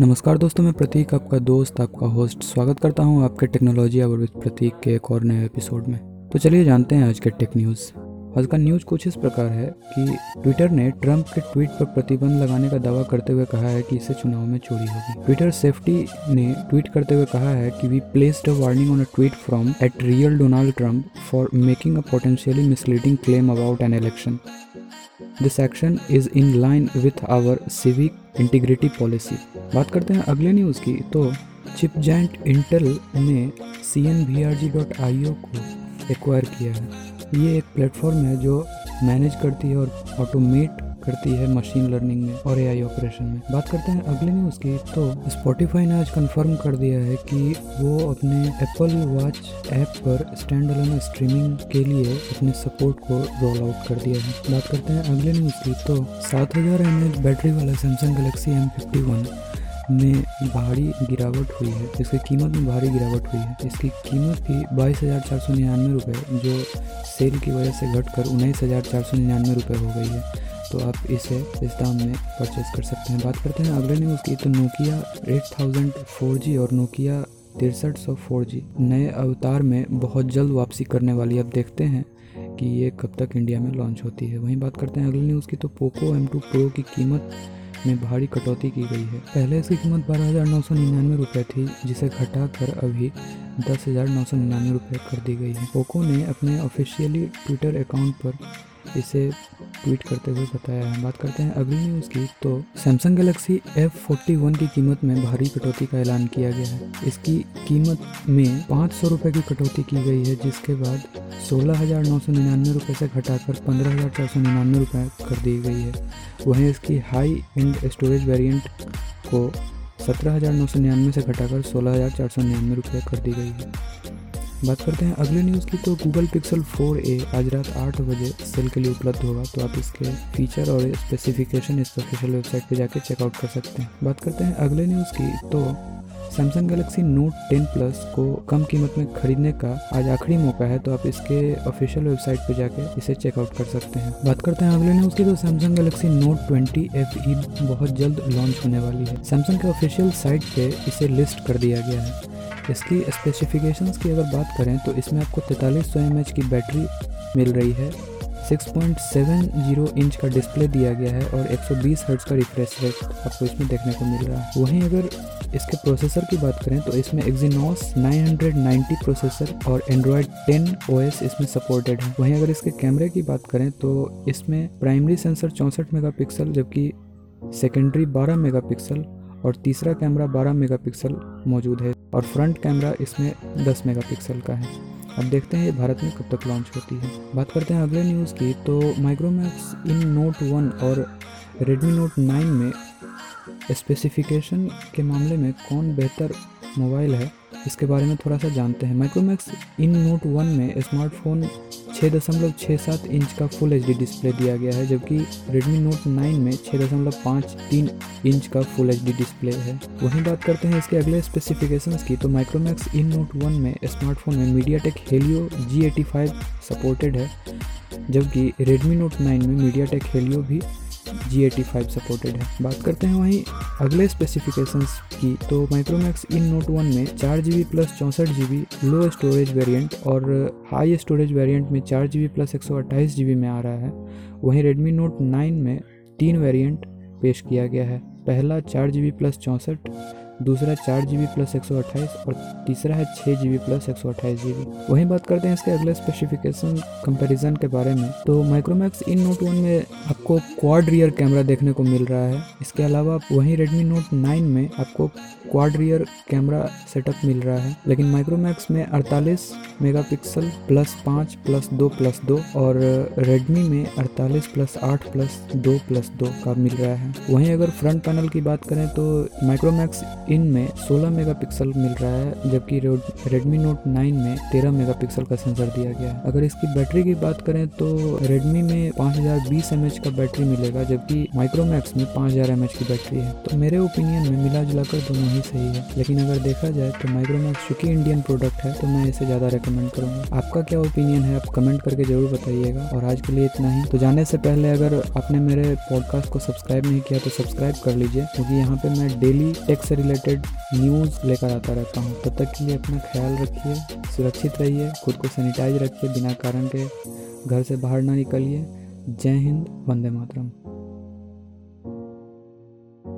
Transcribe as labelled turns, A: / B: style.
A: नमस्कार दोस्तों, मैं प्रतीक, आपका दोस्त, आपका होस्ट स्वागत करता हूँ आपके टेक्नोलॉजी अवर विद प्रतीक के एक और नए एपिसोड में। तो चलिए जानते हैं आज के टेक न्यूज़ आज का न्यूज़ कुछ इस प्रकार है कि ट्विटर ने ट्रंप के ट्वीट पर प्रतिबंध लगाने का दावा करते हुए कहा है कि इससे चुनाव में चोरी होगी। ट्विटर सेफ्टी ने ट्वीट करते हुए कहा है कि we placed a warning on a tweet from at real Donald Trump for making a potentially misleading claim about an election this action is in line with our civic integrity policy बात करते हैं अगले news की तो chip giant Intel ने सी को acquire किया है। ये एक प्लेटफॉर्म है जो मैनेज करती है और ऑटोमेट करती है मशीन लर्निंग में और एआई ऑपरेशन में। बात करते हैं अगले न्यूज़ की तो स्पॉटिफाई ने आज कंफर्म कर दिया है कि वो अपने एप्पल वॉच ऐप पर स्टैंड अलोन स्ट्रीमिंग के लिए अपने सपोर्ट को रोल आउट कर दिया है। बात करते हैं अगले न्यूज़ की तो सात हज़ार बैटरी वाला सैमसंग गलेक्सी एम फिफ्टी में भारी गिरावट हुई है। इसकी कीमत में भारी गिरावट हुई है। इसकी कीमत भी बाईस हज़ार चार सौ निन्यानवे रुपये जो सेल की वजह से घटकर उन्नीस हज़ार चार सौ निन्यानवे रुपये हो गई है। तो आप इसे इस दाम में परचेज़ कर सकते हैं। बात करते हैं अगले न्यूज़ की। तो Nokia eight thousand four G और नोकिया तिरसठ सौ फोर जी नए अवतार में बहुत जल्द वापसी करने वाली अब देखते हैं कि ये कब तक इंडिया में लॉन्च होती है। वहीं बात करते हैं अगले न्यूज़ की। तो पोको एम टू प्रो की कीमत में भारी कटौती की गई है। पहले इसकी कीमत बारह हज़ार नौ सौ निन्यानवे रुपये थी, जिसे घटाकर अभी दस हज़ार नौ सौ निन्यानवे रुपये कर दी गई है। पोको ने अपने ऑफिशियली ट्विटर अकाउंट पर इसे ट्वीट करते हुए बताया है बात करते हैं अगली न्यूज़ की। तो Samsung Galaxy F forty one की कीमत में भारी कटौती का ऐलान किया गया है। इसकी कीमत में पाँच सौ रुपये की कटौती की गई है, जिसके बाद सोलह हज़ार नौ सौ निन्यानवे रुपये से घटाकर पंद्रह हज़ार चार सौ निन्यानवे रुपये कर दी गई है। वहीं इसकी हाई एंड स्टोरेज वेरिएंट को सत्रह हज़ार नौ सौ निन्यानवे से घटाकर सोलह हज़ार चार सौ निन्यानवे रुपये कर दी गई है। बात करते हैं। अगले न्यूज़ की तो गूगल पिक्सल 4a आज रात आठ बजे सेल के लिए उपलब्ध होगा तो आप इसके फीचर और स्पेसिफिकेशन इस ऑफिशियल वेबसाइट पर जाके चेकआउट कर सकते हैं। बात करते हैं अगले न्यूज़ की तो सैमसंग गैलेक्सी नोट 10 प्लस को कम कीमत में खरीदने का आज आखिरी मौका है तो आप इसके ऑफिशियल वेबसाइट पर जाके इसे चेकआउट कर सकते हैं। बात करते हैं अगले न्यूज़ की तो Samsung Galaxy Note 20 F E बहुत जल्द लॉन्च होने वाली है। सैमसंग के ऑफिशियल साइट पे इसे लिस्ट कर दिया गया है। इसकी स्पेसिफिकेशंस की अगर बात करें तो इसमें आपको तैंतालीस सौ एम की बैटरी मिल रही है। 6.70 इंच का डिस्प्ले दिया गया है और 120 हर्ट्ज का रिफ्रेश रेट आपको इसमें देखने को मिल रहा है। वहीं अगर इसके प्रोसेसर की बात करें तो इसमें Exynos 990 प्रोसेसर और Android 10 OS इसमें सपोर्टेड है। वहीं अगर इसके कैमरे की बात करें तो इसमें प्राइमरी सेंसर चौंसठ मेगापिक्सल जबकि सेकेंडरी 12 मेगापिक्सल और तीसरा कैमरा 12 मेगापिक्सल मौजूद है। और फ्रंट कैमरा इसमें 10 मेगापिक्सल का है। अब देखते हैं ये भारत में कब तक लॉन्च होती है। बात करते हैं अगले न्यूज़ की तो माइक्रोमैक्स इन नोट वन और रेडमी नोट नाइन में स्पेसिफिकेशन के मामले में कौन बेहतर मोबाइल है, इसके बारे में थोड़ा सा जानते हैं। माइक्रोमैक्स इन नोट वन में स्मार्टफ़ोन छः दशमलव छः सात इंच का फुल एचडी डिस्प्ले दिया गया है, जबकि Redmi Note 9 में छः दशमलव पाँच तीन इंच का फुल एचडी डिस्प्ले है। वहीं बात करते हैं इसके अगले स्पेसिफिकेशन की तो माइक्रोमैक्स इन नोट वन में स्मार्टफ़ोन में MediaTek Helio G supported है, जबकि Redmi Note 9 में मीडिया टेक हेलियो भी जी एटी फाइव सपोर्टेड है। बात करते हैं वहीं अगले स्पेसिफिकेशन की। तो माइक्रोमैक्स इन नोट वन में चार जी बी प्लस चौंसठ G B low storage variant और हाई स्टोरेज वेरियंट में चार जी बी प्लस एक सौ अट्ठाईस जी बी में आ रहा है। वहीं रेडमी नोट नाइन में तीन वेरियंट पेश किया गया है। पहला चार जी बी प्लस चौंसठ दूसरा चार जी बी प्लस एक सौ अट्ठाईस और तीसरा है छः जी बी प्लस एक सौ अट्ठाईस जी बी वहीं बात करते हैं इसके अगले स्पेसिफिकेशन कंपैरिजन के बारे में। तो माइक्रोमैक्स इन नोट वन में आपको क्वाड रियर कैमरा देखने को मिल रहा है। इसके अलावा वहीं रेडमी नोट नाइन में आपको क्वाड रियर कैमरा सेटअप मिल रहा है। लेकिन माइक्रोमैक्स में अड़तालीस मेगापिक्सल प्लस पाँच प्लस दो प्लस दो और रेडमी में अड़तालीस प्लस आठ प्लस दो प्लस दो का मिल रहा है। वहीं अगर फ्रंट पैनल की बात करें तो माइक्रोमैक्स इनमें 16 मेगापिक्सल मिल रहा है, जबकि Redmi Note 9 में 13 मेगापिक्सल का सेंसर दिया गया है। अगर इसकी बैटरी की बात करें तो Redmi में 5020 mAh का बैटरी मिलेगा, जबकि Micromax में 5000 mAh की बैटरी है। तो मेरे ओपिनियन में मिला जुलाकर दोनों ही सही है। लेकिन अगर देखा जाए तो Micromax चूँकि इंडियन प्रोडक्ट है तो मैं इसे ज़्यादा रिकमेंड करूँगा। आपका क्या ओपिनियन है? आप कमेंट करके ज़रूर बताइएगा। और आज के लिए इतना ही। तो जाने से पहले अगर आपने मेरे पॉडकास्ट को सब्सक्राइब नहीं किया तो सब्सक्राइब कर लीजिए, क्योंकि यहाँ पे मैं डेली टेक से रिलेटेड न्यूज़ लेकर आता रहता हूँ। तब तक के लिए अपना ख्याल रखिए, सुरक्षित रहिए, खुद को सैनिटाइज रखिए, बिना कारण के घर से बाहर ना निकलिए। जय हिंद, वंदे मातरम।